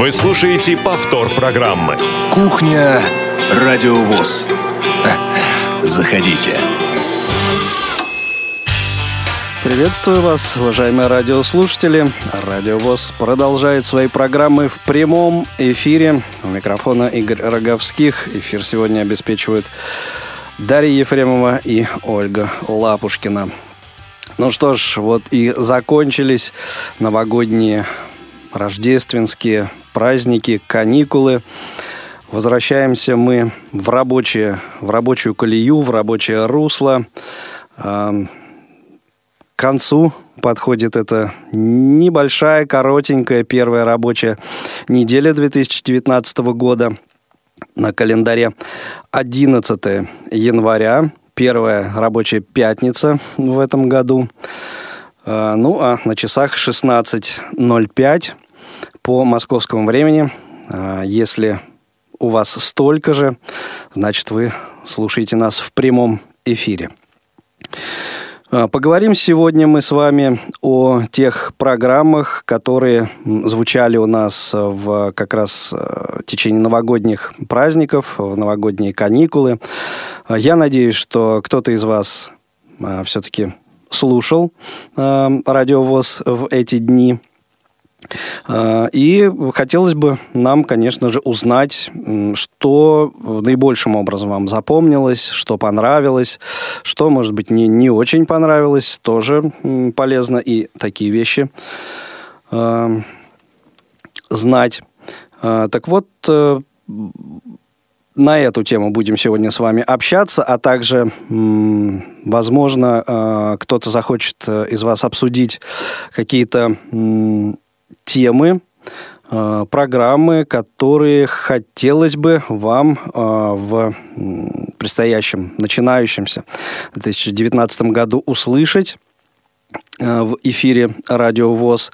Вы слушаете повтор программы. Кухня Радиовоз. Заходите. Приветствую вас, уважаемые радиослушатели. Радио ВОЗ продолжает свои программы в прямом эфире. У микрофона Игорь Роговских. Эфир сегодня обеспечивают Дарья Ефремова и Ольга Лапушкина. Ну что ж, вот и закончились новогодние рождественские праздники, каникулы. Возвращаемся мы в, рабочее, в рабочую колею, в рабочее русло концу подходит эта небольшая, коротенькая первая рабочая неделя 2019 года. На календаре 11 января, первая рабочая пятница в этом году. А, ну, а на часах 16.05 по московскому времени. А, если у вас столько же, значит, вы слушаете нас в прямом эфире. А, поговорим сегодня мы с вами о тех программах, которые звучали у нас в как раз э, течение новогодних праздников, в новогодние каникулы. А, я надеюсь, что кто-то из вас а, все-таки слушал радиовоз в эти дни. А, и хотелось бы нам, конечно же, узнать, что наибольшим образом вам запомнилось, что понравилось, что, может быть, не, не очень понравилось, тоже полезно и такие вещи э, знать. Э, так вот, э, на эту тему будем сегодня с вами общаться, а также, возможно, кто-то захочет из вас обсудить какие-то темы, э, программы, которые хотелось бы вам э, в предстоящем, начинающемся 2019 году услышать в эфире Радио ВОЗ.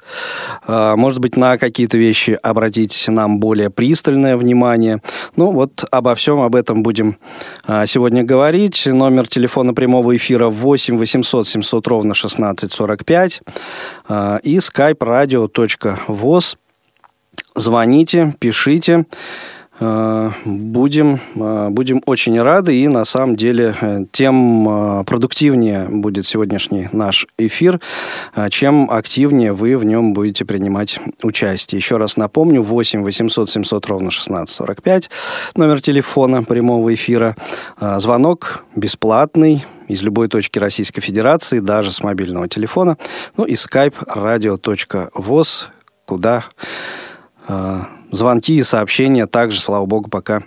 Может быть, на какие-то вещи обратить нам более пристальное внимание. Ну, вот обо всем об этом будем сегодня говорить. Номер телефона прямого эфира 8 800 700 ровно 1645 и skype radio.voz звоните, пишите. Э, будем, э, будем очень рады, и на самом деле э, тем продуктивнее будет сегодняшний наш эфир, чем активнее вы в нем будете принимать участие. Еще раз напомню, 8 800 700 ровно 1645, номер телефона прямого эфира. Звонок бесплатный, из любой точки Российской Федерации, даже с мобильного телефона. Ну и skype radio.voz, куда звонки и сообщения также, слава богу, пока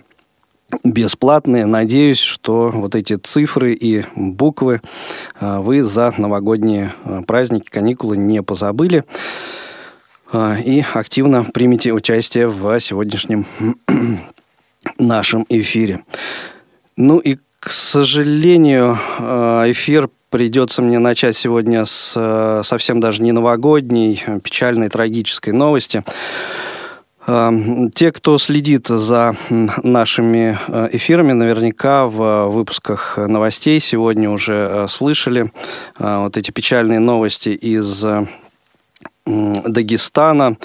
бесплатные. Надеюсь, что вот эти цифры и буквы а, вы за новогодние а, праздники, каникулы не позабыли а, и активно примите участие в сегодняшнем нашем эфире. Ну и, к сожалению, эфир придется мне начать сегодня с совсем даже не новогодней, печальной, трагической новости. Те, кто следит за нашими э, эфирами, наверняка в выпусках новостей сегодня уже э, слышали э, вот эти печальные новости из Дагестана.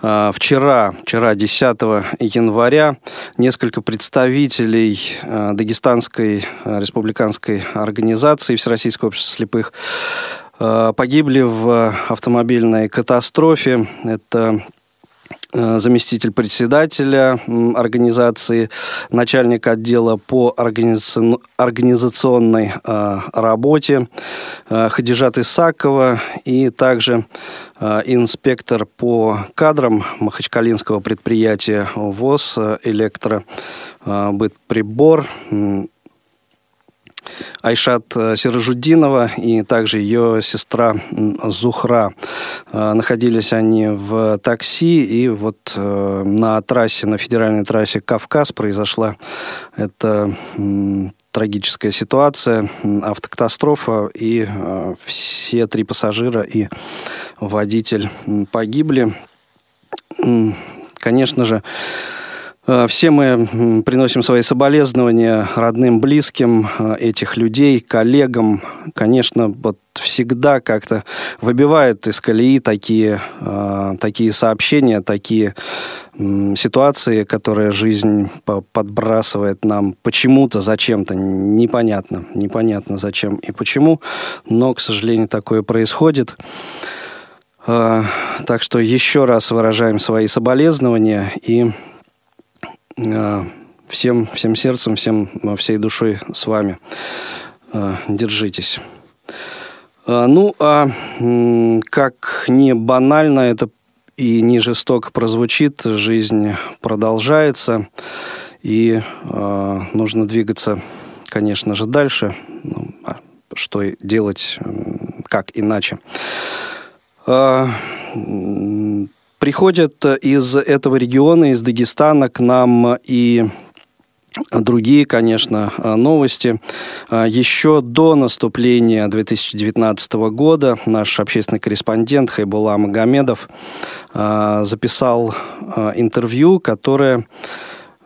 Вчера, вчера, 10 января, несколько представителей Дагестанской республиканской организации Всероссийского общества слепых погибли в автомобильной катастрофе. Это Э, заместитель председателя организации, начальник отдела по организационной э, работе э, Хадижат Исакова и также инспектор по кадрам Махачкалинского предприятия ВОЗ «Электробытприбор» Айшат э, Сиражудинова и также ее сестра Зухра. Э, находились они в такси, и вот э, на трассе, на федеральной трассе Кавказ произошла эта трагическая ситуация, автокатастрофа, и все три пассажира и водитель погибли. Конечно же, все мы приносим свои соболезнования родным, близким э, этих людей, коллегам. Конечно, вот всегда как-то выбивают из колеи такие, э, такие сообщения, такие ситуации, которые жизнь подбрасывает нам почему-то, зачем-то, непонятно, непонятно зачем и почему, но, к сожалению, такое происходит. Так что еще раз выражаем свои соболезнования и Э, всем, всем сердцем, всем, э, всей душой с вами. Э, держитесь. Ну, а как не банально это и не жестоко прозвучит, жизнь продолжается, и э, нужно двигаться, конечно же, дальше. Ну, а что делать, как иначе? Э, Приходят из этого региона, из Дагестана к нам и другие, конечно, новости. Еще до наступления 2019 года наш общественный корреспондент Хайбула Магомедов записал интервью, которое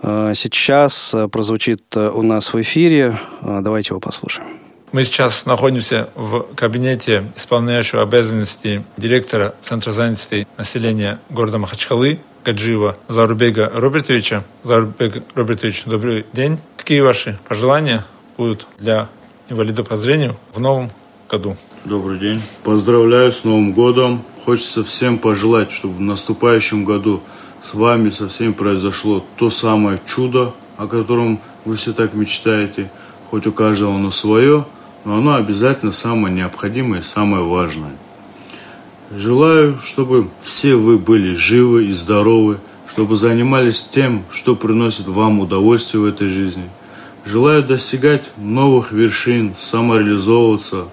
сейчас прозвучит у нас в эфире. Давайте его послушаем. Мы сейчас находимся в кабинете исполняющего обязанности директора Центра занятости населения города Махачкалы Гаджиева Зарубега Робертовича. Зарубег Робертович, добрый день. Какие ваши пожелания будут для инвалидов по зрению в новом году? Добрый день. Поздравляю с Новым годом. Хочется всем пожелать, чтобы в наступающем году с вами со всеми произошло то самое чудо, о котором вы все так мечтаете. Хоть у каждого оно свое – но оно обязательно самое необходимое и самое важное. Желаю, чтобы все вы были живы и здоровы, чтобы занимались тем, что приносит вам удовольствие в этой жизни. Желаю достигать новых вершин, самореализовываться.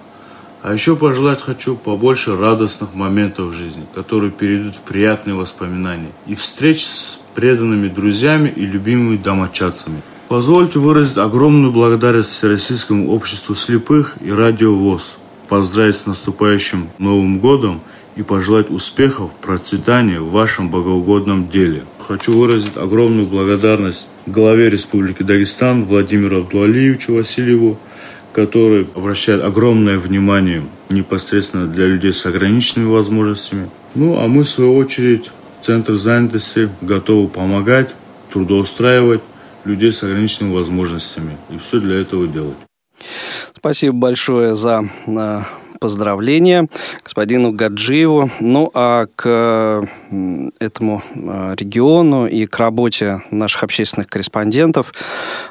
А еще пожелать хочу побольше радостных моментов в жизни, которые перейдут в приятные воспоминания и встреч с преданными друзьями и любимыми домочадцами. Позвольте выразить огромную благодарность Всероссийскому обществу слепых и Радио ВОЗ, поздравить с наступающим Новым годом и пожелать успехов, процветания в вашем богоугодном деле. Хочу выразить огромную благодарность главе Республики Дагестан Владимиру Абдуалиевичу Васильеву, который обращает огромное внимание непосредственно для людей с ограниченными возможностями. Ну, а мы, в свою очередь, Центр занятости готовы помогать, трудоустраивать людей с ограниченными возможностями. И все для этого делать. Спасибо большое за поздравления господину Гаджиеву. Ну а к этому а, региону и к работе наших общественных корреспондентов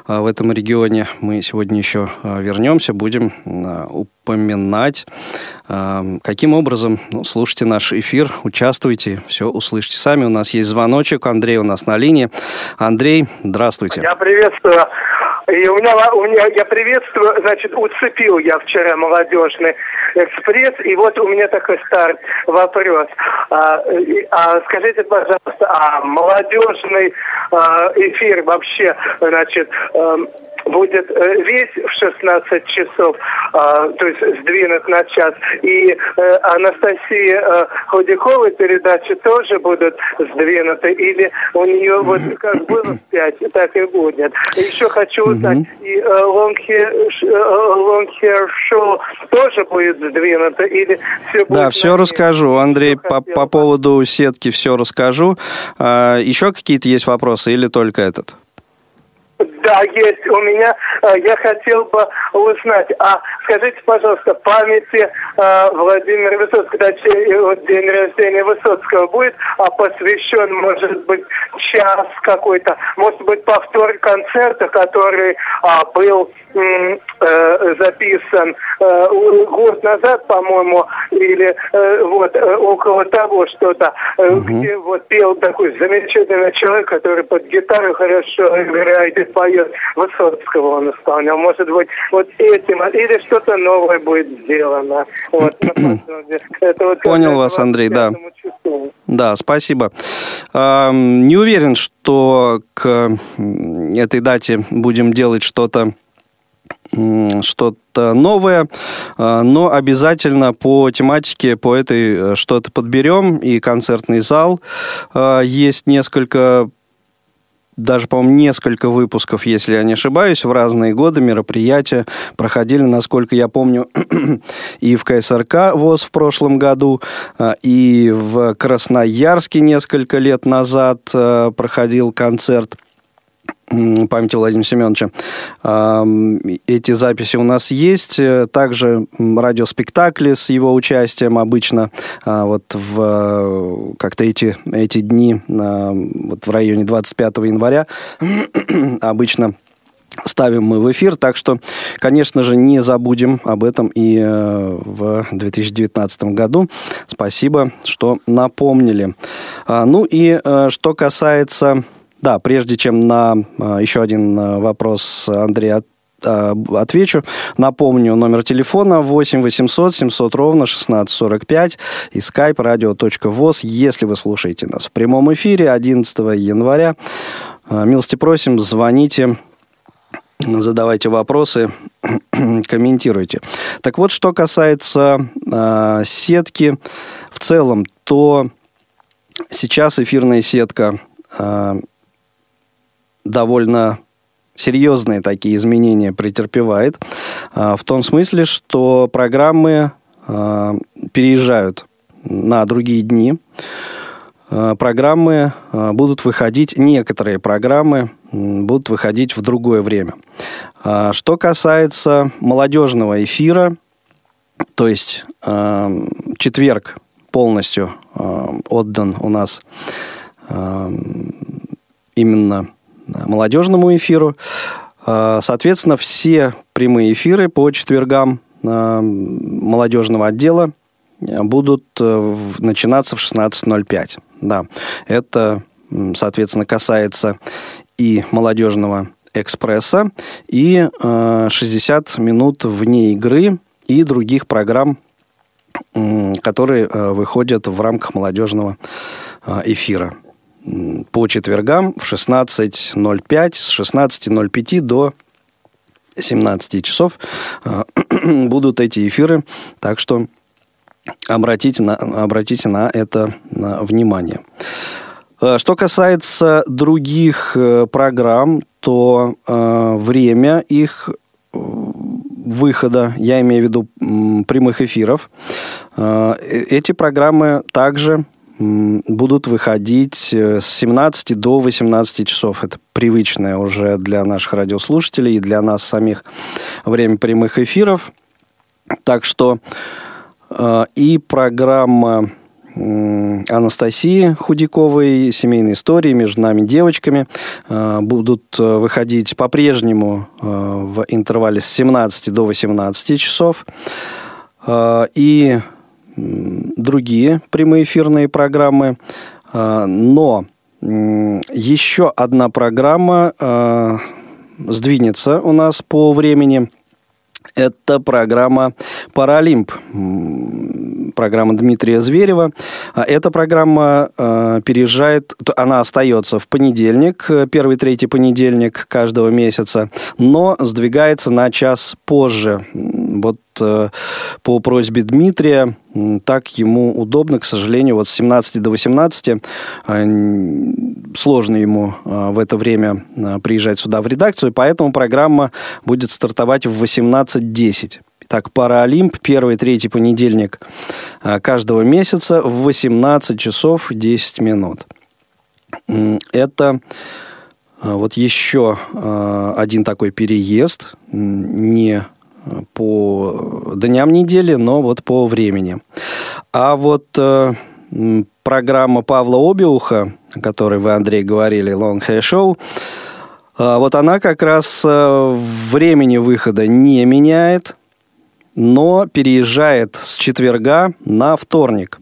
а, в этом регионе мы сегодня еще а, вернемся, будем упоминать. Каким образом? Ну, слушайте наш эфир, участвуйте, все услышите сами. У нас есть звоночек, Андрей у нас на линии. Андрей, здравствуйте. Я приветствую и у меня, у меня, я приветствую, значит, уцепил я вчера молодежный экспресс, и вот у меня такой старт вопрос. А, а скажите, пожалуйста, а молодежный а, эфир вообще, значит, а, будет э, весь в 16 часов, а, то есть сдвинут на час. И э, Анастасии э, Ходяковой передачи тоже будут сдвинуты, или у нее вот как было в 5, так и будет. Еще хочу узнать, и Long Hair Show тоже будет сдвинуто, или все будет... Да, все расскажу, Андрей, по, по поводу сетки все расскажу. А, еще какие-то есть вопросы или только этот? Да, есть у меня. Э, я хотел бы узнать, а скажите, пожалуйста, памяти э, Владимира Высоцкого, вот день рождения Высоцкого будет а посвящен, может быть, час какой-то, может быть, повтор концерта, который а, был э, записан э, год назад, по-моему, или э, вот около того что-то, угу. где вот пел такой замечательный человек, который под гитару хорошо играет и поет. Высоцкого он исполнял. Может быть, вот этим, или что-то новое будет сделано. Вот, Это вот Понял вас, Андрей, да. Да, спасибо. Не уверен, что к этой дате будем делать что-то что-то новое, а, но обязательно по тематике, по этой э, что-то подберем, и концертный зал. А, есть несколько даже, по-моему, несколько выпусков, если я не ошибаюсь, в разные годы мероприятия проходили, насколько я помню, и в КСРК ВОЗ в прошлом году, а, и в Красноярске несколько лет назад а, проходил концерт памяти Владимира Семеновича. Эти записи у нас есть. Также радиоспектакли с его участием обычно а, вот в как-то эти, эти дни вот в районе 25 января обычно ставим мы в эфир. Так что, конечно же, не забудем об этом и э, в 2019 году. Спасибо, что напомнили. А, ну и э, что касается да, прежде чем на а, еще один а, вопрос Андрея а, отвечу. Напомню, номер телефона 8 800 700 ровно 1645 и skype radio.voz, если вы слушаете нас в прямом эфире 11 января. Милости просим, звоните, задавайте вопросы, комментируйте. Так вот, что касается э, сетки в целом, то сейчас эфирная сетка э, довольно серьезные такие изменения претерпевает. А, в том смысле, что программы а, переезжают на другие дни. А, программы будут выходить, некоторые программы будут выходить в другое время. Что касается молодежного эфира, то есть четверг полностью отдан у нас именно молодежному эфиру. А, соответственно, все прямые эфиры по четвергам а, молодежного отдела будут э, начинаться в 16.05. Да, это, соответственно, касается и молодежного экспресса, и 60 минут вне игры и других программ, которые э, выходят в рамках молодежного эфира по четвергам в 16.05, с 16.05 до 17 часов а, будут эти эфиры, так что обратите на, обратите на это на внимание. А, что касается других э, программ, то э, время их э, выхода, я имею в виду прямых эфиров, эти программы также будут выходить э, с 17 до 18 часов. Это привычное уже для наших радиослушателей и для нас самих время прямых эфиров. Так что э, и программа Анастасии Худяковой «Семейные истории между нами девочками» э, будут выходить по-прежнему в интервале с 17 до 18 часов. И другие прямые эфирные программы. А, но еще одна программа а, сдвинется у нас по времени. Это программа «Паралимп», программа Дмитрия Зверева. А эта программа переезжает, она остается в понедельник, первый, третий понедельник каждого месяца, но сдвигается на час позже. Вот э, по просьбе Дмитрия так ему удобно, к сожалению, вот с 17 до 18 э, сложно ему э, в это время приезжать сюда в редакцию, поэтому программа будет стартовать в 18.10. Так, Паралимп, первый, третий понедельник каждого месяца в 18 часов 10 минут. Это вот еще один такой переезд, не по дням недели, но вот по времени. А вот э, программа Павла Обиуха, о которой вы, Андрей, говорили, Long Hair Show, э, вот она как раз э, времени выхода не меняет, но переезжает с четверга на вторник.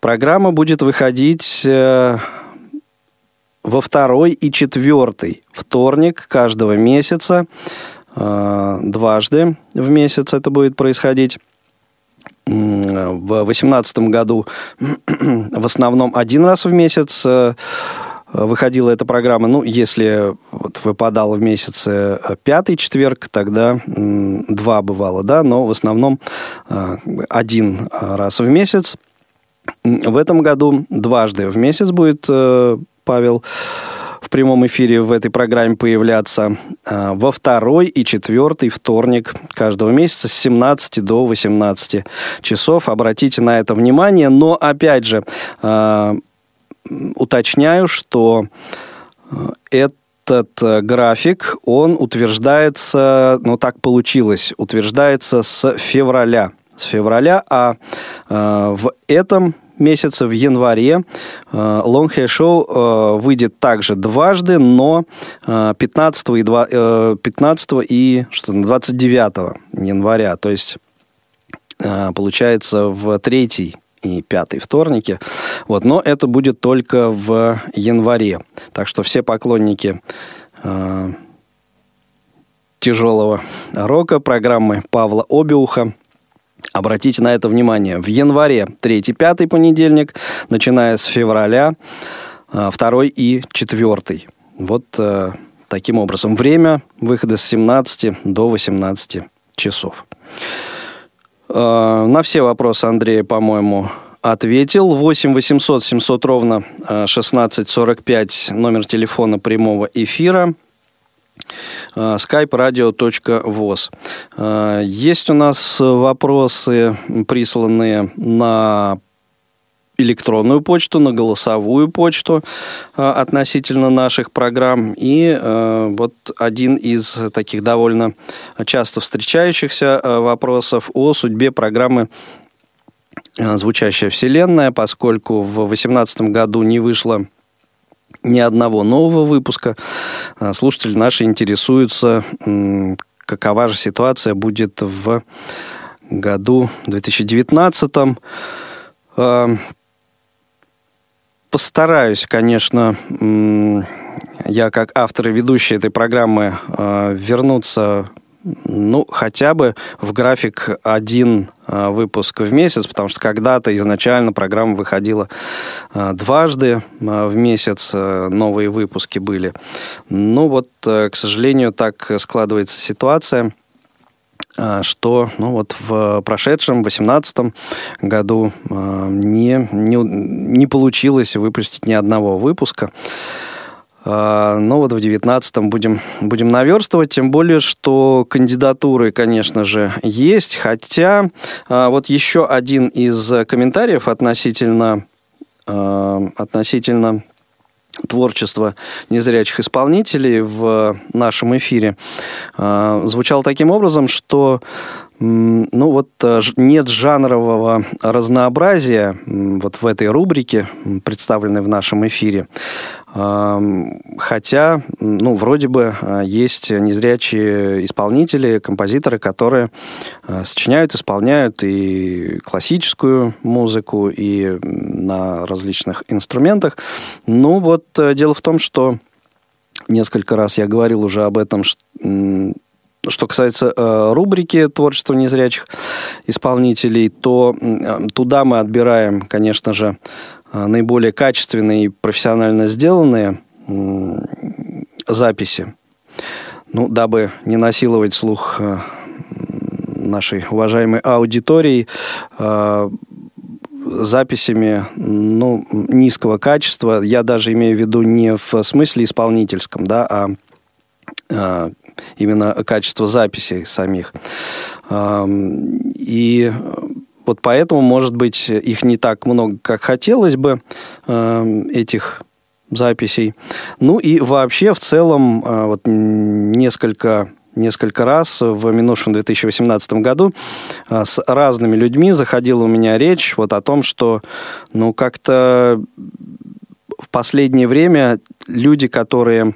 Программа будет выходить э, во второй и четвертый вторник каждого месяца дважды в месяц это будет происходить. В 2018 году в основном один раз в месяц э, выходила эта программа. Ну, если вот выпадал в месяце пятый четверг, тогда два бывало, да, но в основном э, один раз в месяц. В этом году дважды в месяц будет Павел в прямом эфире в этой программе появляться а, во второй и четвертый вторник каждого месяца с 17 до 18 часов. Обратите на это внимание. Но, опять же, а, уточняю, что это этот э, график, он утверждается, ну так получилось, утверждается с февраля. С февраля, а э, в этом месяце, в январе, э, Long Hair Show э, выйдет также дважды, но э, 15 и, 2, э, 15 и что, 29 января. То есть э, получается в третий и пятый вторники. Вот, но это будет только в январе. Так что все поклонники э, тяжелого рока, программы Павла Обиуха, обратите на это внимание. В январе третий, пятый понедельник, начиная с февраля, э, второй и четвертый. Вот э, таким образом. Время выхода с 17 до 18 часов. Э, на все вопросы Андрея, по-моему, ответил. 8 800 700 ровно 1645 э, номер телефона прямого эфира skype radio.voz. Э, есть у нас вопросы, присланные на электронную почту, на голосовую почту э, относительно наших программ. И э, вот один из таких довольно часто встречающихся э, вопросов о судьбе программы «Звучащая вселенная», поскольку в 2018 году не вышло ни одного нового выпуска. Слушатели наши интересуются, какова же ситуация будет в году 2019 постараюсь, конечно, я как автор и ведущий этой программы э, вернуться ну, хотя бы в график один э, выпуск в месяц, потому что когда-то изначально программа выходила э, дважды в месяц, новые выпуски были. Ну вот, к сожалению, так складывается ситуация. А, что ну, вот в прошедшем 2018 году а, не, не, не получилось выпустить ни одного выпуска. А, но вот в 2019 будем, будем наверстывать, тем более, что кандидатуры, конечно же, есть, хотя вот еще один из комментариев относительно, относительно творчества незрячих исполнителей в нашем эфире а, звучал таким образом, что ну вот э, нет жанрового разнообразия вот в этой рубрике, представленной в нашем эфире. Хотя, ну, вроде бы э, есть незрячие исполнители, композиторы, которые э, сочиняют, исполняют и классическую музыку, и на различных инструментах. Ну, вот дело в том, что несколько раз я говорил уже об этом, что касается э, рубрики творчества незрячих исполнителей, то э, туда мы отбираем, конечно же, э, наиболее качественные и профессионально сделанные э, записи, ну, дабы не насиловать слух э, нашей уважаемой аудитории э, записями ну, низкого качества. Я даже имею в виду не в смысле исполнительском, да, а э, именно качество записей самих. И вот поэтому, может быть, их не так много, как хотелось бы, этих записей. Ну и вообще, в целом, а, вот несколько несколько раз в минувшем 2018 году а, с разными людьми заходила у меня речь вот о том, что ну как-то в последнее время люди, которые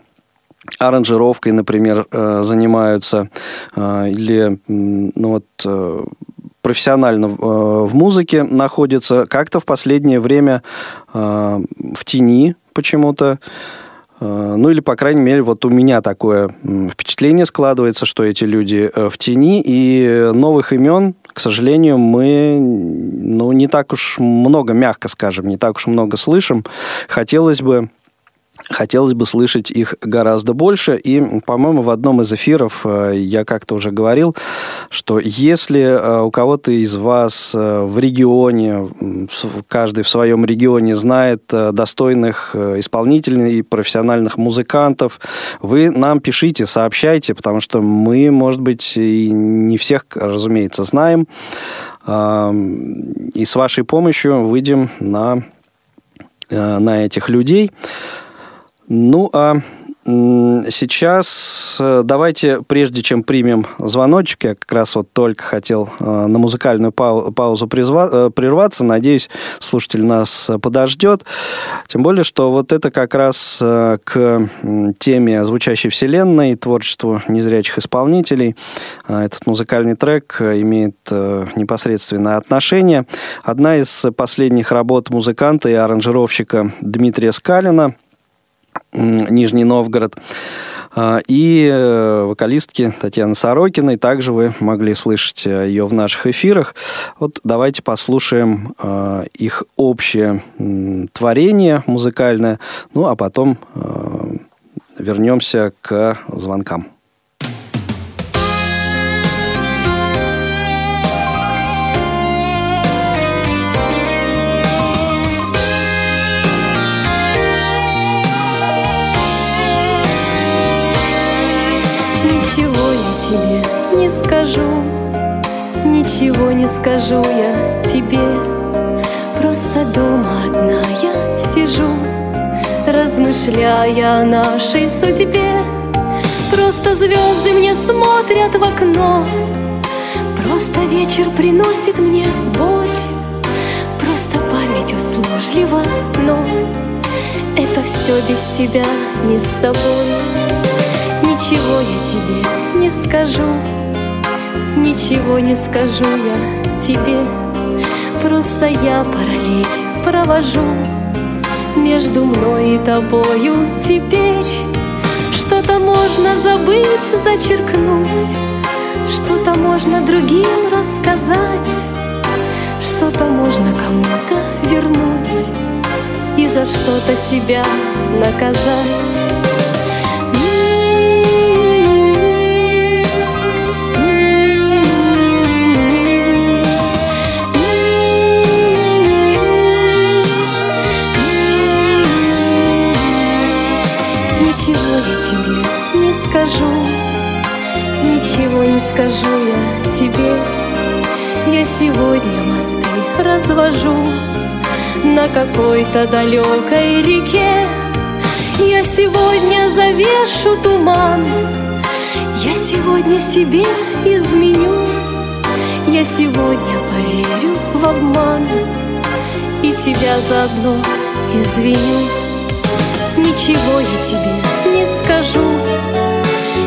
аранжировкой, например, э, занимаются, э, или ну вот, э, профессионально в музыке находятся, как-то в последнее время в тени почему-то. Ну или, по крайней мере, вот у меня такое впечатление складывается, что эти люди в тени, и новых имен, к сожалению, мы ну, не так уж много, мягко скажем, не так уж много слышим. Хотелось бы Хотелось бы слышать их гораздо больше. И, по-моему, в одном из эфиров э, я как-то уже говорил, что если э, у кого-то из вас э, в регионе, каждый в своем регионе знает достойных исполнителей профессиональных музыкантов, вы нам пишите, сообщайте, потому что мы, может быть, и не всех, разумеется, знаем. И с вашей помощью выйдем на, на этих людей. Ну, а Сейчас э, давайте, прежде чем примем звоночек, я как раз вот только хотел э, на музыкальную паузу э, прерваться. Надеюсь, слушатель нас подождет. Тем более, что вот это как раз к теме звучащей вселенной, творчеству незрячих исполнителей. Этот музыкальный трек имеет непосредственное отношение. Одна из последних работ музыканта и аранжировщика Дмитрия Скалина – Нижний Новгород. А, и э, вокалистки Татьяны Сорокиной. Также вы могли слышать э, ее в наших эфирах. Вот давайте послушаем э, их общее творение музыкальное. Ну, а потом вернемся к звонкам. Скажу, ничего не скажу я тебе. Просто дома одна я сижу, размышляя о нашей судьбе. Просто звезды мне смотрят в окно, Просто вечер приносит мне боль, Просто память услужлива, но Это все без тебя, не с тобой. Ничего я тебе не скажу, Ничего не скажу я тебе, Просто я параллель провожу Между мной и тобою. Теперь Что-то можно забыть, зачеркнуть. Что-то можно другим рассказать. Что-то можно кому-то вернуть И за что-то себя наказать скажу, ничего не скажу я тебе. Я сегодня мосты развожу на какой-то далекой реке. Я сегодня завешу туман, я сегодня себе изменю. Я сегодня поверю в обман и тебя заодно извиню. Ничего я тебе не скажу,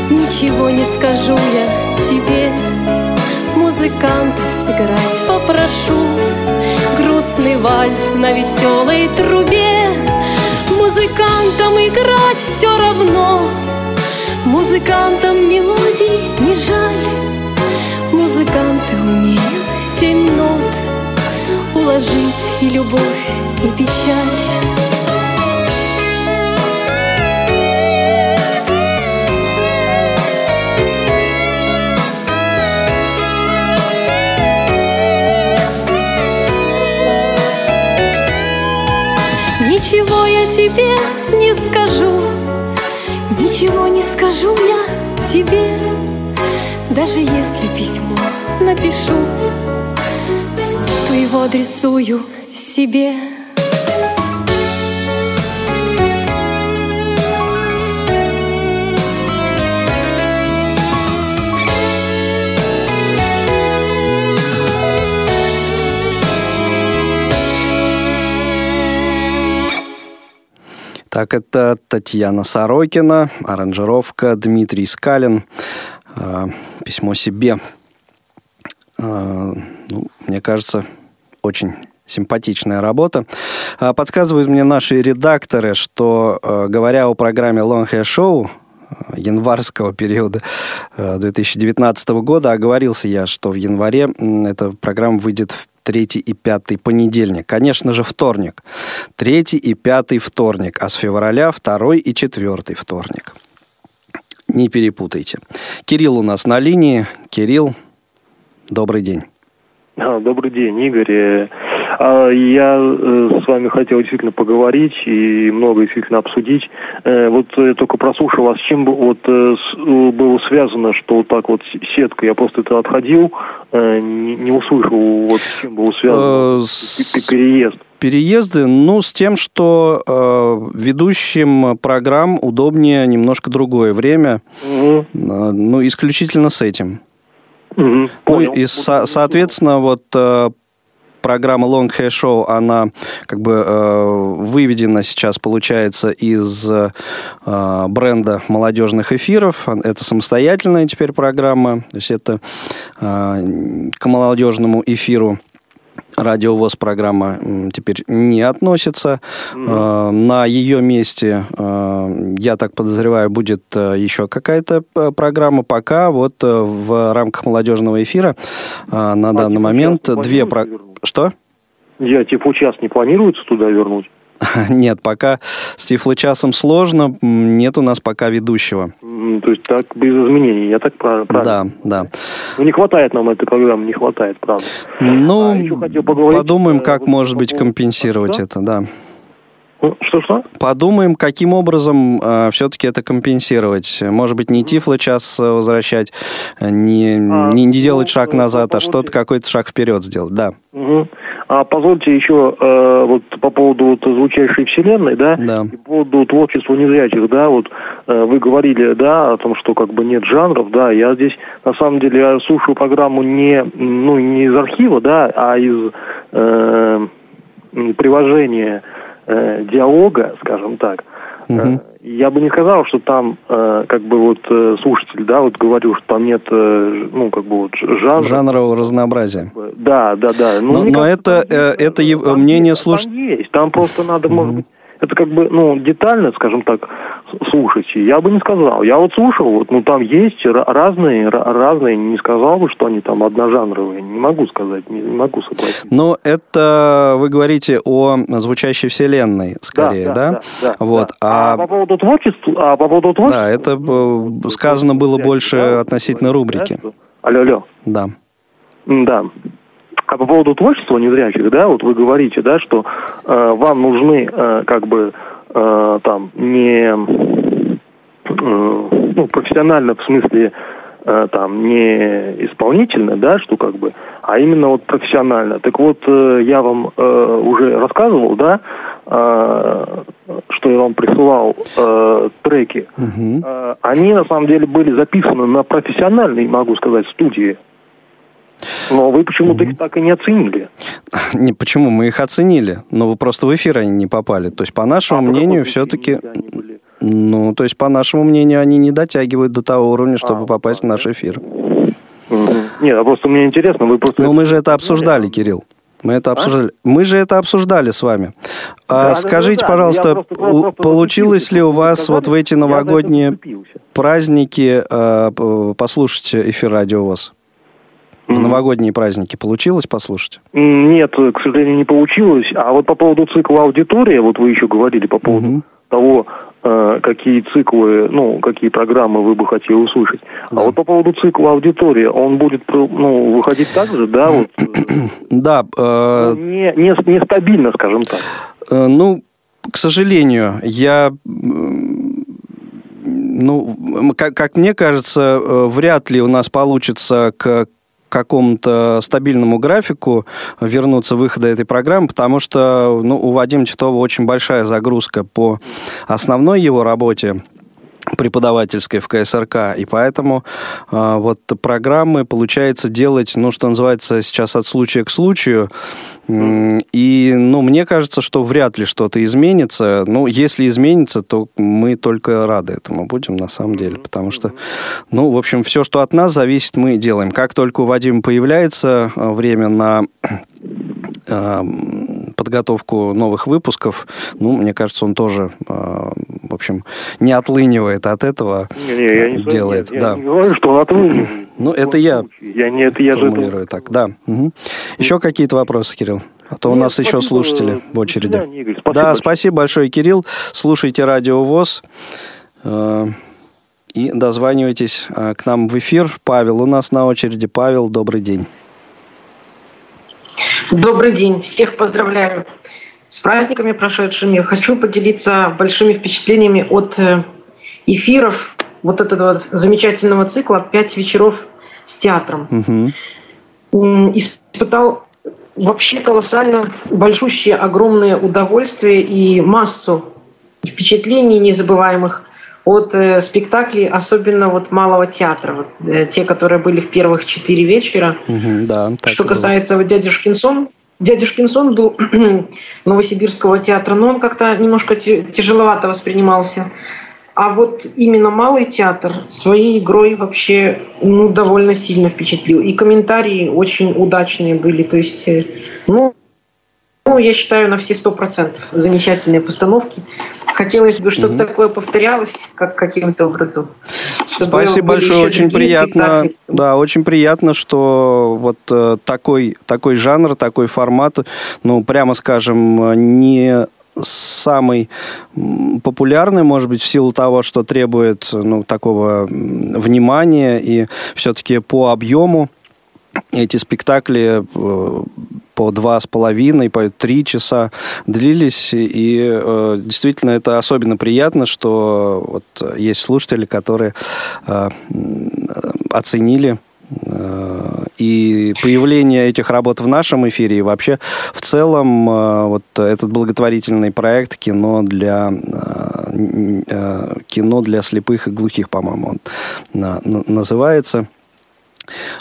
Ничего не скажу я тебе. Музыкантов сыграть попрошу. Грустный вальс на веселой трубе. Музыкантам играть все равно. Музыкантам мелодий не жаль. Музыканты умеют семь нот. Уложить и любовь, и печаль Ничего я тебе не скажу, ничего не скажу я тебе, даже если письмо напишу, то его адресую себе. Так, это Татьяна Сорокина, аранжировка Дмитрий Скалин, а, письмо себе. А, ну, мне кажется, очень симпатичная работа. А, подсказывают мне наши редакторы, что, говоря о программе Long Hair Show, январского периода 2019 года, оговорился я, что в январе эта программа выйдет в третий и пятый понедельник. Конечно же, вторник. Третий и пятый вторник, а с февраля второй и четвертый вторник. Не перепутайте. Кирилл у нас на линии. Кирилл, добрый день. А, добрый день, Игорь. Э, а, я э, с вами хотел действительно поговорить и много действительно обсудить. Э, вот я только прослушал вас, с чем вот было связано, что вот так вот сетка, я просто это отходил, не услышал, вот с чем было связано переезд переезды, ну, с тем, что э, ведущим программ удобнее немножко другое время. Угу. Э, ну, исключительно с этим. Угу, ну и, со, соответственно, вот э, программа Long Hair Show, она как бы э, выведена сейчас, получается, из э, бренда молодежных эфиров. Это самостоятельная теперь программа, то есть это э, к молодежному эфиру радиовоз программа теперь не относится. Mm-hmm. На ее месте, э, я так подозреваю, будет э, еще какая-то программа. Пока вот в рамках молодежного эфира на данный момент две... Про... Что? Я типа час не планируется туда вернуть? Нет, пока с Тифлочасом сложно, нет у нас пока ведущего. То есть так без изменений, я так правильно? Да, да. Ну, не хватает нам этой программы, не хватает, правда. Ну, а подумаем, э, как, вот, может быть, компенсировать что? это, да. Ну, Что-что? Подумаем, каким образом э, все-таки это компенсировать. Может быть, не Тифло час э, возвращать, э, не, а, не, не делать ну, шаг назад, а что-то, какой-то шаг вперед сделать, да. Угу. А позвольте еще э, вот по поводу вот, звучащей вселенной, да, да. и по поводу творчества незрячих, да, вот э, вы говорили, да, о том, что как бы нет жанров, да, я здесь на самом деле я слушаю программу не, ну, не из архива, да, а из э, приложения э, диалога, скажем так. Угу. Я бы не сказал, что там, э, как бы вот э, слушатель, да, вот говорил, что там нет, э, ну, как бы вот жанра. Жанрового разнообразия. Да, да, да. Ну, но, но это, э, это мнение слушателя. Там есть, там просто надо, может быть, это как бы, ну, детально, скажем так, слушать. Я бы не сказал. Я вот слушал, вот, ну, там есть разные, разные, не сказал бы, что они там одножанровые. Не могу сказать, не, не могу согласиться. Но это вы говорите о звучащей вселенной, скорее, да? Да, да, да, вот. Да. А, а по поводу творчества, а по поводу творчества... Да, это э, сказано было больше относительно рубрики. Алло, алло. Да. Да. А по поводу творчества незрячих, да, вот вы говорите, да, что э, вам нужны э, как бы э, там не э, ну, профессионально в смысле э, там не исполнительно, да, что как бы, а именно вот профессионально. Так вот, э, я вам э, уже рассказывал, да, э, что я вам присылал э, треки. Угу. Э, они на самом деле были записаны на профессиональной, могу сказать, студии. Но вы почему-то их так и не оценили. Не, почему? Мы их оценили, но вы просто в эфир они не попали. То есть, по нашему а мнению, все-таки... Ну, то есть, по нашему мнению, они не дотягивают до того уровня, чтобы а, попасть а, в наш эфир. Нет, а просто мне интересно, вы просто... Ну, мы же это обсуждали, Кирилл. Мы это а? обсуждали. А? Мы же это обсуждали с вами. Да, а, скажите, да, да, пожалуйста, просто, просто получилось ли у вас сказали, вот в эти новогодние праздники э, послушать эфир радио у вас? В новогодние праздники получилось послушать? Нет, к сожалению, не получилось. А вот по поводу цикла аудитория, вот вы еще говорили по поводу угу. того, э, какие циклы, ну, какие программы вы бы хотели услышать. А да. А вот по поводу цикла аудитории, он будет, ну, выходить так же, да? Вот, да. Э... Не, не, нестабильно, скажем так. Э, ну, к сожалению, я ну, как, как мне кажется, э, вряд ли у нас получится к какому-то стабильному графику вернуться выхода этой программы, потому что ну, у Вадима Титова очень большая загрузка по основной его работе преподавательской в КСРК, и поэтому э, вот программы получается делать, ну, что называется, сейчас от случая к случаю, и, ну, мне кажется, что вряд ли что-то изменится. Ну, если изменится, то мы только рады этому будем, на самом деле. Потому что, ну, в общем, все, что от нас зависит, мы делаем. Как только у Вадима появляется а, время на а, подготовку новых выпусков, ну, мне кажется, он тоже, а, в общем, не отлынивает от этого, не, не, я не делает. Я, да. я не говорю, что он отлынивает. Ну, это я, я не, это я формулирую так, да. Угу. Еще какие-то вопросы, Кирилл? А то Нет, у нас спасибо, еще слушатели в очереди. Да, Игорь, спасибо да, большое. спасибо большое, Кирилл. Слушайте Радио ВОЗ. Э, и дозванивайтесь э, к нам в эфир. Павел у нас на очереди. Павел, добрый день. Добрый день. Всех поздравляю с праздниками прошедшими. Хочу поделиться большими впечатлениями от э, эфиров вот этого вот замечательного цикла «Пять вечеров с театром». Угу. Испытал вообще колоссально большущее, огромное удовольствие и массу впечатлений незабываемых от э, спектаклей, особенно вот малого театра, вот, э, те, которые были в первых четыре вечера. Угу, да, Что касается вот дядюшкин сон, Дядюшкин сон был Новосибирского театра, но он как-то немножко тяжеловато воспринимался. А вот именно малый театр своей игрой вообще ну, довольно сильно впечатлил. И комментарии очень удачные были. То есть, э, ну, ну я считаю, на все сто процентов замечательные постановки. Хотелось бы, чтобы mm-hmm. такое повторялось, как каким-то образом. Спасибо большое, очень приятно. Спектакли. Да, очень приятно, что вот э, такой, такой жанр, такой формат, ну, прямо скажем, не самый популярный, может быть, в силу того, что требует ну, такого внимания и все-таки по объему эти спектакли э, по два с половиной, по три часа длились, и э, действительно это особенно приятно, что вот есть слушатели, которые э, оценили э, и появление этих работ в нашем эфире, и вообще в целом э, вот этот благотворительный проект кино для э, кино для слепых и глухих, по-моему, он называется.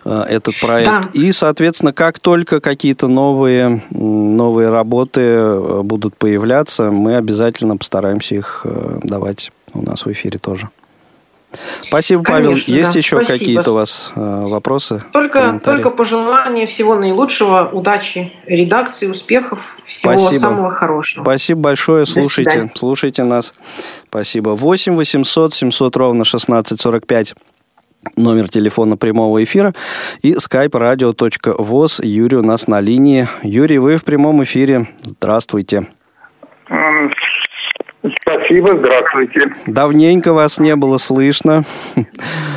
Э, этот проект. Да. И, соответственно, как только какие-то новые, новые работы э, будут появляться, мы обязательно постараемся их э, давать у нас в эфире тоже. Спасибо, Павел. Конечно, Есть да. еще какие-то у вас вопросы? Только, только пожелания всего наилучшего, удачи редакции, успехов, всего Спасибо. самого хорошего. Спасибо большое. Слушайте, слушайте нас. Спасибо. 8 800 700 ровно 1645 номер телефона прямого эфира и skype radio.voz. Юрий у нас на линии. Юрий, вы в прямом эфире. Здравствуйте. Спасибо, здравствуйте. Давненько вас не было слышно.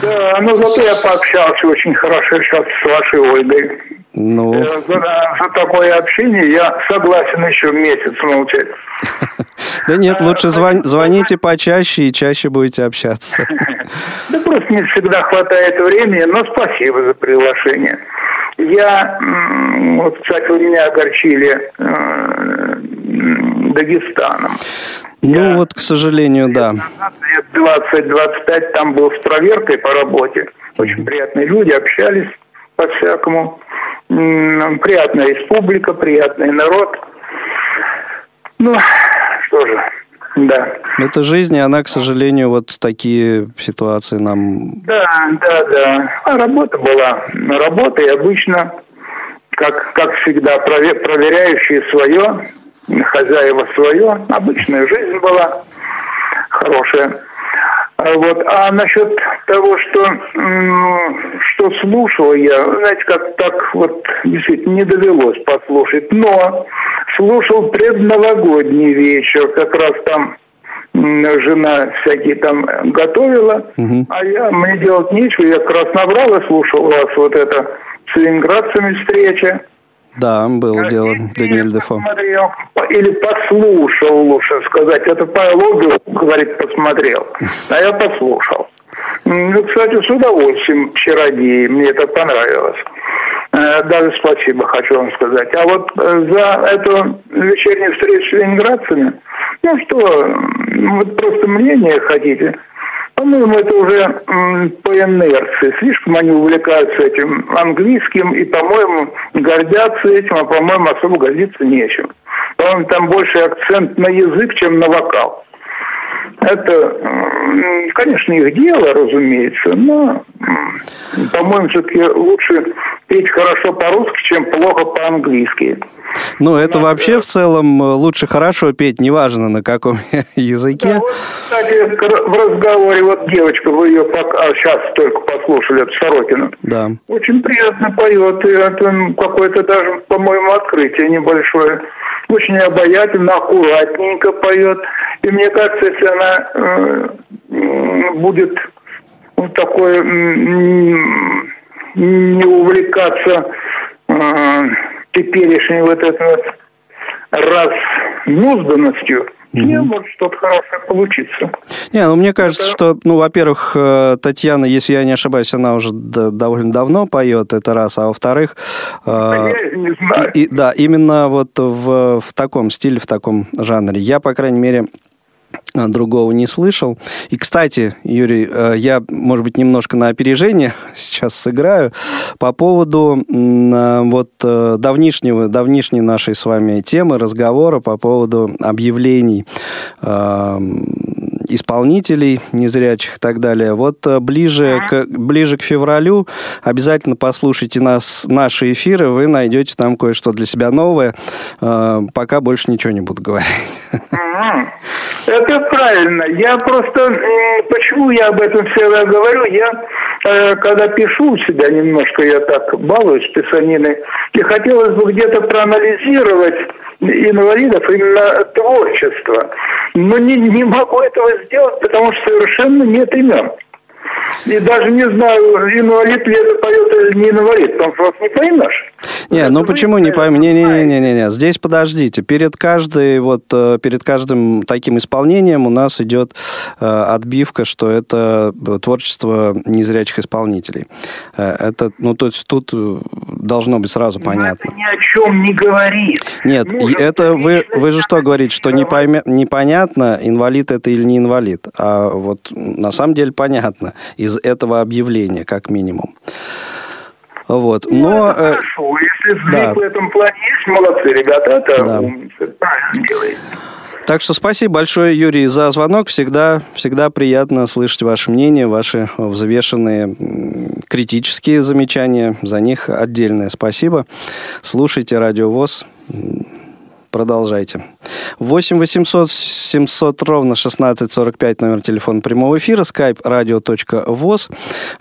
Да, но зато я пообщался очень хорошо сейчас с вашей Ольгой. Ну. Э, за, за такое общение я согласен еще месяц молчать. Да нет, лучше звон, звоните почаще и чаще будете общаться. Да просто не всегда хватает времени, но спасибо за приглашение. Я, вот, кстати, вы меня огорчили э, Дагестаном. Ну я, вот, к сожалению, да. Лет 20-25 там был с проверкой по работе. Очень приятные люди, общались по-всякому. Приятная республика, приятный народ. Ну, что же, да. Это жизнь, и она, к сожалению, вот такие ситуации нам... Да, да, да. А работа была. Работа и обычно, как, как всегда, проверяющие свое, хозяева свое. Обычная жизнь была хорошая. А вот. А насчет того, что, что слушал я, знаете, как так вот действительно не довелось послушать, но слушал предновогодний вечер, как раз там жена всякие там готовила, угу. а я, мне делать нечего, я как раз набрал и слушал вас вот это с ленинградцами встреча. Да, было дело, Даниэль Дефо. Посмотрел, или послушал, лучше сказать. Это Павел Огил, говорит, посмотрел. А я послушал. Ну, кстати, с удовольствием чародеи, мне это понравилось. Э, даже спасибо хочу вам сказать. А вот э, за эту вечернюю встречу с ленинградцами, ну что, вот просто мнение хотите – по-моему, это уже по инерции. Слишком они увлекаются этим английским и, по-моему, гордятся этим, а, по-моему, особо гордиться нечем. По-моему, там больше акцент на язык, чем на вокал. Это, конечно, их дело, разумеется, но, по-моему, все-таки лучше петь хорошо по-русски, чем плохо по-английски. Ну, это вообще в целом э, лучше хорошо петь, неважно на каком языке. Да, вот, кстати, в разговоре вот девочка, вы ее пока, сейчас только послушали, это Сорокина. Да. Очень приятно поет, и это какое-то даже, по-моему, открытие небольшое. Очень обаятельно, аккуратненько поет. И мне кажется, если она э, будет вот такой не увлекаться э, теперешней вот этой вот разнузданностью, мне может что-то хорошее получиться. Не, ну мне кажется, что, ну, во-первых, э, Татьяна, если я не ошибаюсь, она уже довольно давно поет, это раз, а во-вторых, э, не знаю. и- и- да, именно вот в, в таком стиле, в таком жанре. Я, по крайней мере, другого не слышал. И, кстати, Юрий, э, я, может быть, немножко на опережение сейчас сыграю по поводу э, вот э, давнишнего, давнишней нашей с вами темы, разговора по поводу объявлений э, исполнителей незрячих и так далее. Вот э, ближе к, ближе к февралю обязательно послушайте нас, наши эфиры, вы найдете там кое-что для себя новое. Э, Пока больше ничего не буду говорить. Это правильно. Я просто, м, почему я об этом всегда говорю, я э, когда пишу у себя немножко, я так балуюсь писаниной, и хотелось бы где-то проанализировать инвалидов именно творчество. Но не, не могу этого сделать, потому что совершенно нет имен. И даже не знаю, инвалид ли это поет или не инвалид, потому что вас не поймешь. Не, ну почему не пойму? Не, не, не, не, не, не. Здесь подождите. Перед каждой вот э, перед каждым таким исполнением у нас идет э, отбивка, что это э, творчество незрячих исполнителей. Э, Это, ну то есть тут должно быть сразу понятно. Ни о чем не говорит. Нет, Может, это вы вы же что говорите, что не пойме- непонятно, инвалид это или не инвалид, а вот на самом деле понятно из этого объявления как минимум. Вот, Ну, но это э, хорошо. Если сдвиг да. в этом плане есть, молодцы, ребята, это Да. умницы, правильно делаете. Так что спасибо большое, Юрий, за звонок. Всегда, всегда приятно слышать ваше мнение, ваши взвешенные критические замечания. За них отдельное спасибо. Слушайте Радио ВОЗ. Продолжайте. 8 800 700 ровно 1645 номер телефона прямого эфира, skype radio.voz.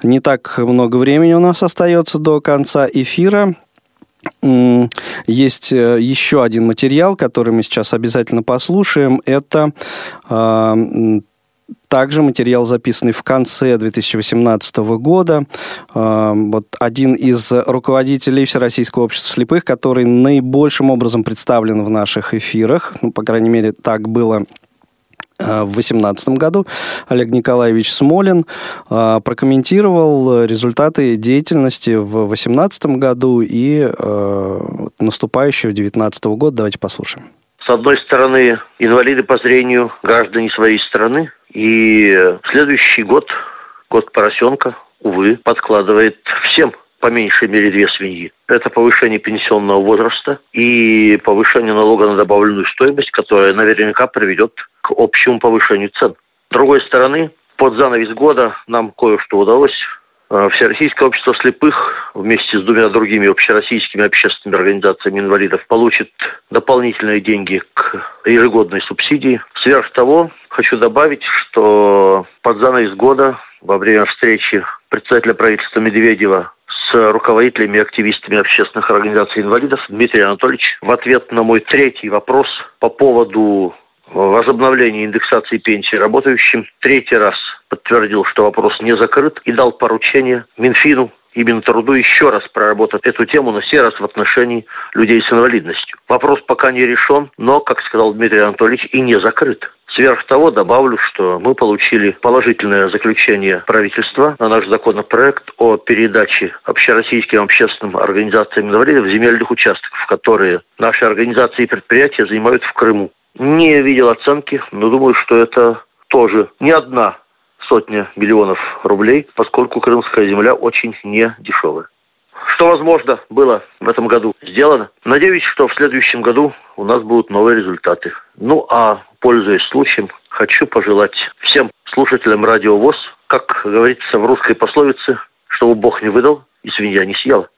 Не так много времени у нас остается до конца эфира. Есть э, еще один материал, который мы сейчас обязательно послушаем. Это а, также материал, записанный в конце 2018 года. А, Вот один из руководителей Всероссийского общества слепых, который наибольшим образом представлен в наших эфирах. Ну, по крайней мере, так было э, в 2018 году Олег Николаевич Смолин э, прокомментировал результаты деятельности в 2018 году и наступающего 2019 года. Давайте послушаем. С одной стороны, инвалиды по зрению граждане своей страны, и следующий год, год поросенка, увы, подкладывает всем по меньшей мере две свиньи. Это повышение пенсионного возраста и повышение налога на добавленную стоимость, которое наверняка приведет к общему повышению цен. С другой стороны, под занавес года нам кое-что удалось. Э, Всероссийское общество слепых вместе с двумя другими общероссийскими общественными организациями инвалидов получит дополнительные деньги к ежегодной субсидии. Сверх того, хочу добавить, что под занавес года во время встречи председателя правительства Медведева с руководителями и активистами общественных организаций инвалидов Дмитрий Анатольевич в ответ на мой третий вопрос по поводу возобновления индексации пенсии работающим третий раз подтвердил, что вопрос не закрыт и дал поручение Минфину и Минтруду еще раз проработать эту тему, на сей раз в отношении людей с инвалидностью. Вопрос пока не решен, но, как сказал Дмитрий Анатольевич, и не закрыт. Сверх того, добавлю, что мы получили положительное заключение правительства на наш законопроект о передаче общероссийским общественным организациям инвалидов земельных участков, которые наши организации и предприятия занимают в Крыму. Не видел оценки, но думаю, что это тоже не одна сотня миллионов рублей, поскольку крымская земля очень не дешевая. что возможно было в этом году сделано. Надеюсь, что в следующем году у нас будут новые результаты. Ну, а пользуясь случаем, хочу пожелать всем слушателям Радио ВОЗ, как говорится в русской пословице, чтобы Бог не выдал и свинья не съела.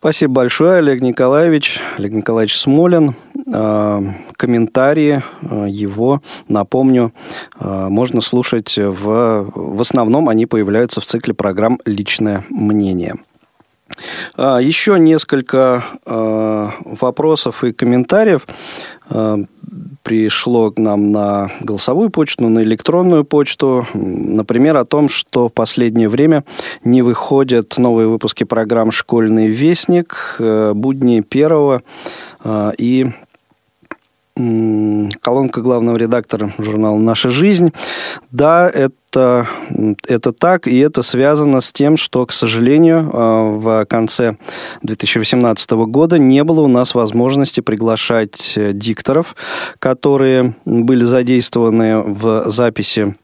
Спасибо большое, Олег Николаевич. Олег Николаевич Смолин. А, комментарии а, его, напомню, а, можно слушать в... В основном они появляются в цикле программ «Личное мнение». Еще несколько вопросов и комментариев пришло к нам на голосовую почту, на электронную почту. Например, о том, что в последнее время не выходят новые выпуски программ «Школьный вестник», «Будни первого» э, и колонка главного редактора журнала «Наша жизнь». Да, это, это так, и это связано с тем, что, к сожалению, а, в конце 2018 года не было у нас возможности приглашать дикторов, которые были задействованы в записи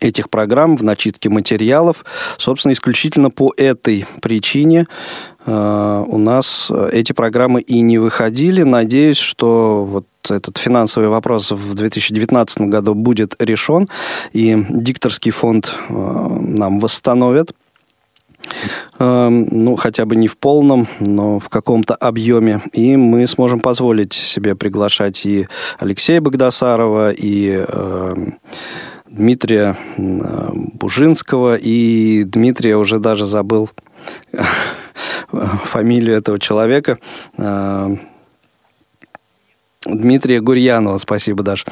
этих программ, в начитке материалов. Собственно, исключительно по этой причине э, у нас эти программы и не выходили. Надеюсь, что вот этот финансовый вопрос в 2019 году будет решен, и дикторский фонд э, нам восстановят э, ну, хотя бы не в полном, но в каком-то объеме. И мы сможем позволить себе приглашать и Алексея Богдасарова, и э, Дмитрия Бужинского, и Дмитрия уже даже забыл фамилию этого человека. Э, Дмитрия Гурьянова, спасибо, Даш.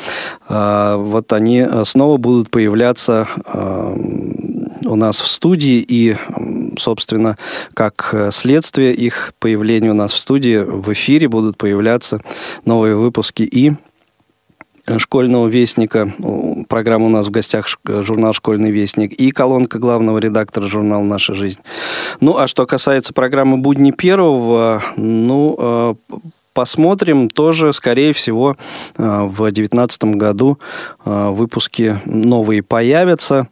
Э, вот они снова будут появляться э, у нас в студии, и, собственно, как следствие их появления у нас в студии, в эфире будут появляться новые выпуски и школьного вестника. Программа у нас в гостях журнал «Школьный вестник» и колонка главного редактора журнала «Наша жизнь». Ну, а что касается программы «Будни первого», ну, э, посмотрим. Тоже, скорее всего, э, в 2019 году э, выпуски новые появятся.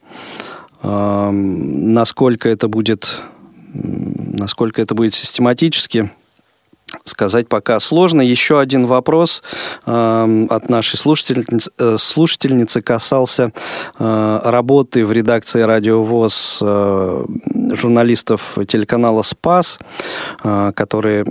Насколько это будет насколько это будет систематически, сказать пока сложно. Еще один вопрос э, от нашей слушательницы, э, слушательницы касался э, работы в редакции «Радио ВОЗ» э, журналистов телеканала «Спас», э, которые э,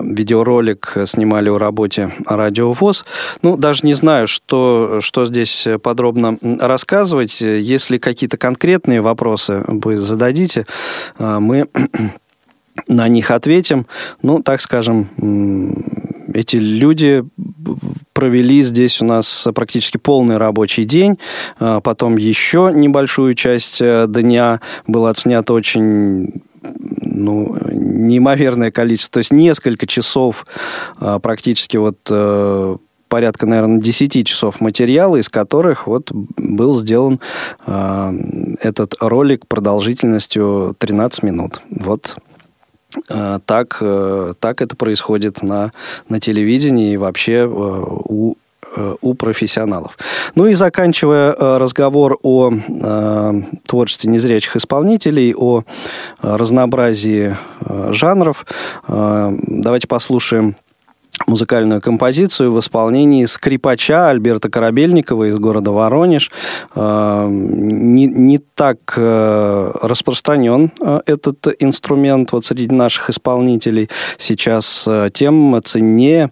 видеоролик снимали о работе «Радио ВОЗ». Ну, даже не знаю, что, что здесь подробно рассказывать. Если какие-то конкретные вопросы вы зададите, э, мы на них ответим. Ну, так скажем, эти люди провели здесь у нас практически полный рабочий день. А, потом еще небольшую часть э, дня было отснято очень ну, неимоверное количество, то есть несколько часов а, практически вот э, порядка, наверное, 10 часов материала, из которых вот был сделан э, этот ролик продолжительностью 13 минут. Вот так, э, так это происходит на, на телевидении и вообще э, у у профессионалов. Ну и заканчивая разговор о э, творчестве незрячих исполнителей, о разнообразии э, жанров, э, давайте послушаем музыкальную композицию в исполнении скрипача Альберта Корабельникова из города Воронеж. А, не, не так э, распространен э, этот инструмент вот среди наших исполнителей. Сейчас э, тем ценнее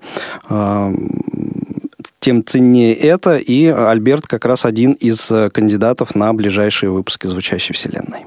тем ценнее это, и Альберт как раз один из кандидатов на ближайшие выпуски «Звучащей вселенной».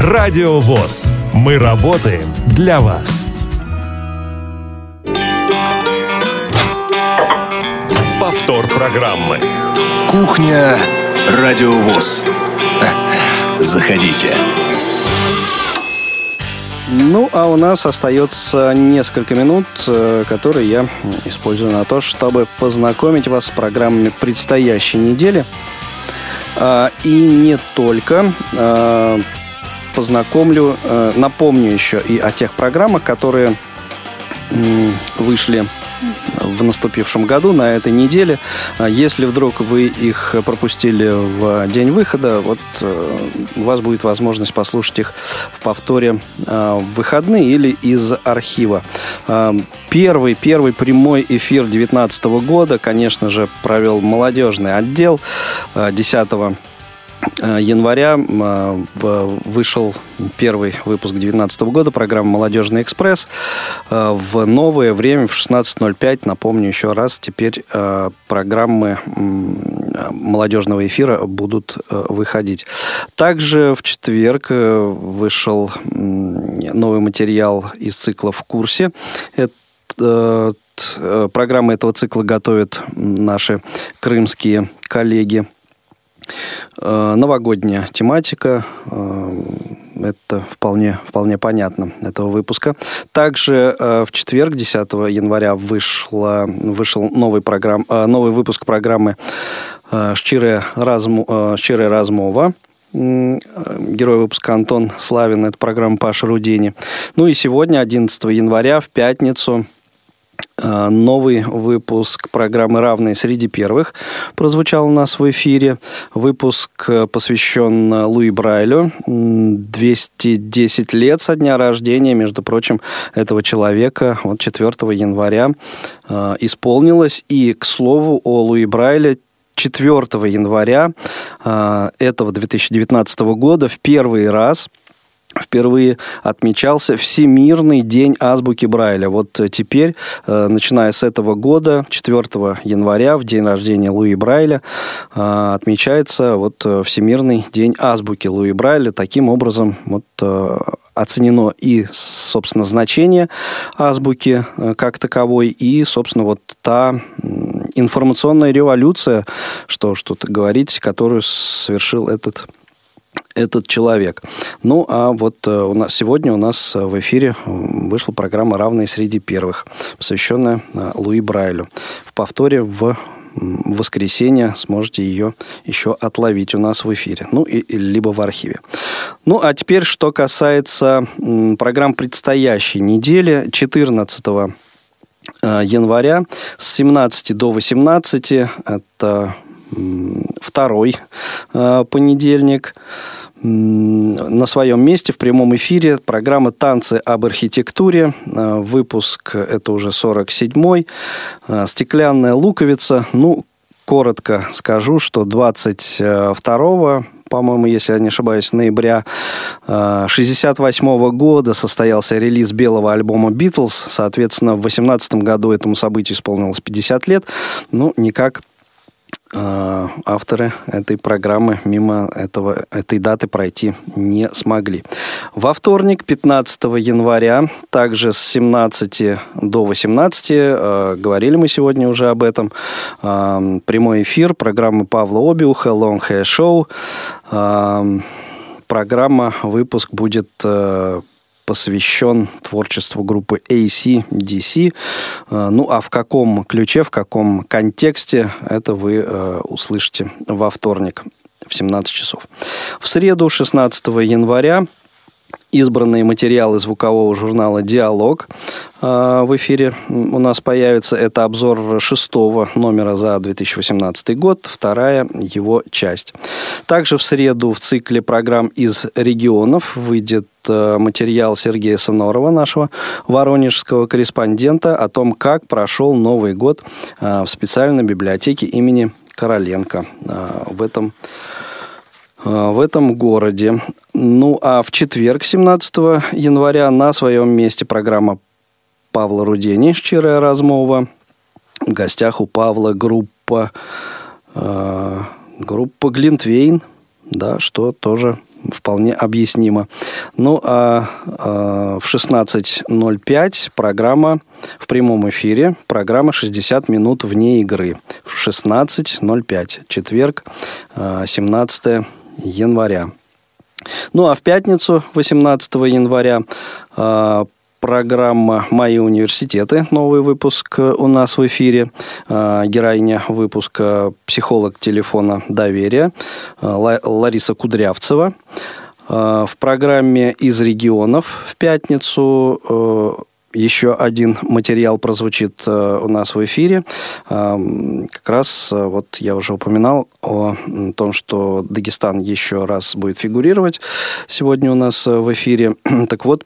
Радио ВОЗ. Мы работаем для вас. Повтор программы. Кухня Радио ВОЗ. Заходите. Ну, а у нас остается несколько минут, э, которые я использую на то, чтобы познакомить вас с программами предстоящей недели. А, и не только. Познакомлю, э, напомню еще и о тех программах, которые вышли в наступившем году, на этой неделе. А если вдруг вы их пропустили в день выхода, вот э, у вас будет возможность послушать их в повторе э, в выходные или из архива. Первый, первый прямой эфир 2019 года, конечно же, провел молодежный отдел 10 Э, января э, вышел первый выпуск 2019 года программы «Молодежный экспресс». Э, в новое время, в 16.05, напомню еще раз, теперь программы молодежного эфира будут выходить. Также в четверг вышел новый материал из цикла «В курсе». Это Программы этого цикла готовят наши крымские коллеги – Э, новогодняя тематика. Э, это вполне, вполне понятно этого выпуска. Также э, в четверг, 10 января, вышла, вышел новый, программ, новый выпуск программы «Щирая, разму, Щирая размова». Герой выпуска Антон Славин. Это программа Паша Рудини. Ну и сегодня, 11 января, в пятницу, Э, новый выпуск программы «Равные среди первых» прозвучал у нас в эфире. Выпуск э, посвящен Луи Брайлю. 210 лет со дня рождения, между прочим, этого человека. Вот 4 января э, исполнилось. И, к слову, о Луи Брайле 4 января этого 2019 года в первый раз – впервые отмечался Всемирный день азбуки Брайля. Вот теперь, э, начиная с этого года, 4 января, в день рождения Луи Брайля, э, отмечается вот э, Всемирный день азбуки Луи Брайля. Таким образом, вот оценено и, собственно, значение азбуки как таковой, и, собственно, вот та информационная революция, что что-то говорить, которую совершил этот этот человек. Ну, а вот э, у нас сегодня у нас в эфире вышла программа «Равные среди первых», посвященная э, Луи Брайлю. В повторе в воскресенье сможете ее еще отловить у нас в эфире, ну, и, либо в архиве. Ну, а теперь, что касается программ предстоящей недели, 14 э, января с 17 до 18, это второй понедельник, на своем месте в прямом эфире программа «Танцы об архитектуре». Э, выпуск это уже 47-й. Э, «Стеклянная луковица». Ну, коротко скажу, что 22 по-моему, если я не ошибаюсь, ноября 1968 э, года состоялся релиз белого альбома «Битлз». Соответственно, в 2018 году этому событию исполнилось 50 лет. Ну, никак Э, авторы этой программы мимо этого, этой даты пройти не смогли. Во вторник, 15 января, также с 17 до 18, э, говорили мы сегодня уже об этом, э, прямой эфир программы Павла Обиуха «Long Hair Show». Программа, выпуск будет посвящен творчеству группы AC/DC. Э, ну, а в каком ключе, в каком контексте, это вы э, услышите во вторник в 17 часов. В среду, 16 января, избранные материалы звукового журнала «Диалог» в эфире у нас появится. Это обзор шестого номера за 2018 год, вторая его часть. Также в среду в цикле программ из регионов выйдет материал Сергея Сонорова, нашего воронежского корреспондента, о том, как прошел Новый год в специальной библиотеке имени Короленко в этом в этом городе. Ну, а в четверг, 17 января, на своем месте программа Павла Рудени «Щирая размова». В гостях у Павла группа, э, группа Глинтвейн, да, что тоже вполне объяснимо. Ну, а, а в 16.05 программа в прямом эфире, программа 60 минут вне игры. В 16.05, четверг, 17 а, января. Ну а в пятницу, 18 января, а, программа «Мои университеты». Новый выпуск у нас в эфире. А, героиня выпуска «Психолог телефона доверия» а, Лариса Кудрявцева. В программе «Из регионов» в пятницу еще один материал прозвучит э, у нас в эфире. Как раз э, вот я уже упоминал о том, что Дагестан еще раз будет фигурировать сегодня у нас э, в эфире. Так вот,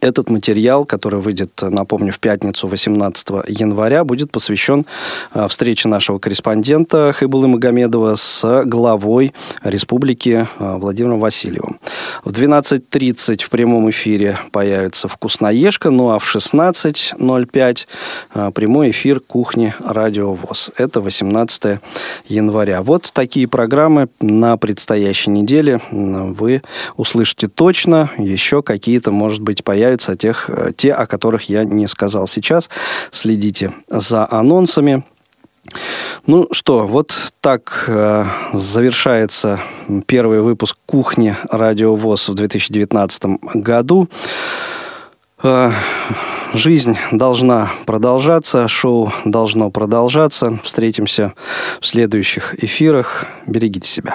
этот материал, который выйдет, напомню, в пятницу 18 января, будет посвящен а, встрече нашего корреспондента Хайбулы Магомедова с главой республики а, Владимиром Васильевым. В 12.30 в прямом эфире появится «Вкусноежка», ну а в 16.05 а, прямой эфир «Кухни Радио ВОЗ». Это 18 января. Вот такие программы на предстоящей неделе вы услышите точно. Еще какие-то, может быть, появятся появятся тех, э, те, о которых я не сказал сейчас. Следите за анонсами. Ну что, вот так э, завершается первый выпуск «Кухни Радио ВОЗ» в 2019 году. Э, жизнь должна продолжаться, шоу должно продолжаться. Встретимся в следующих эфирах. Берегите себя.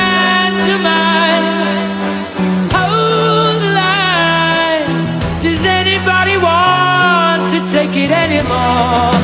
Oh.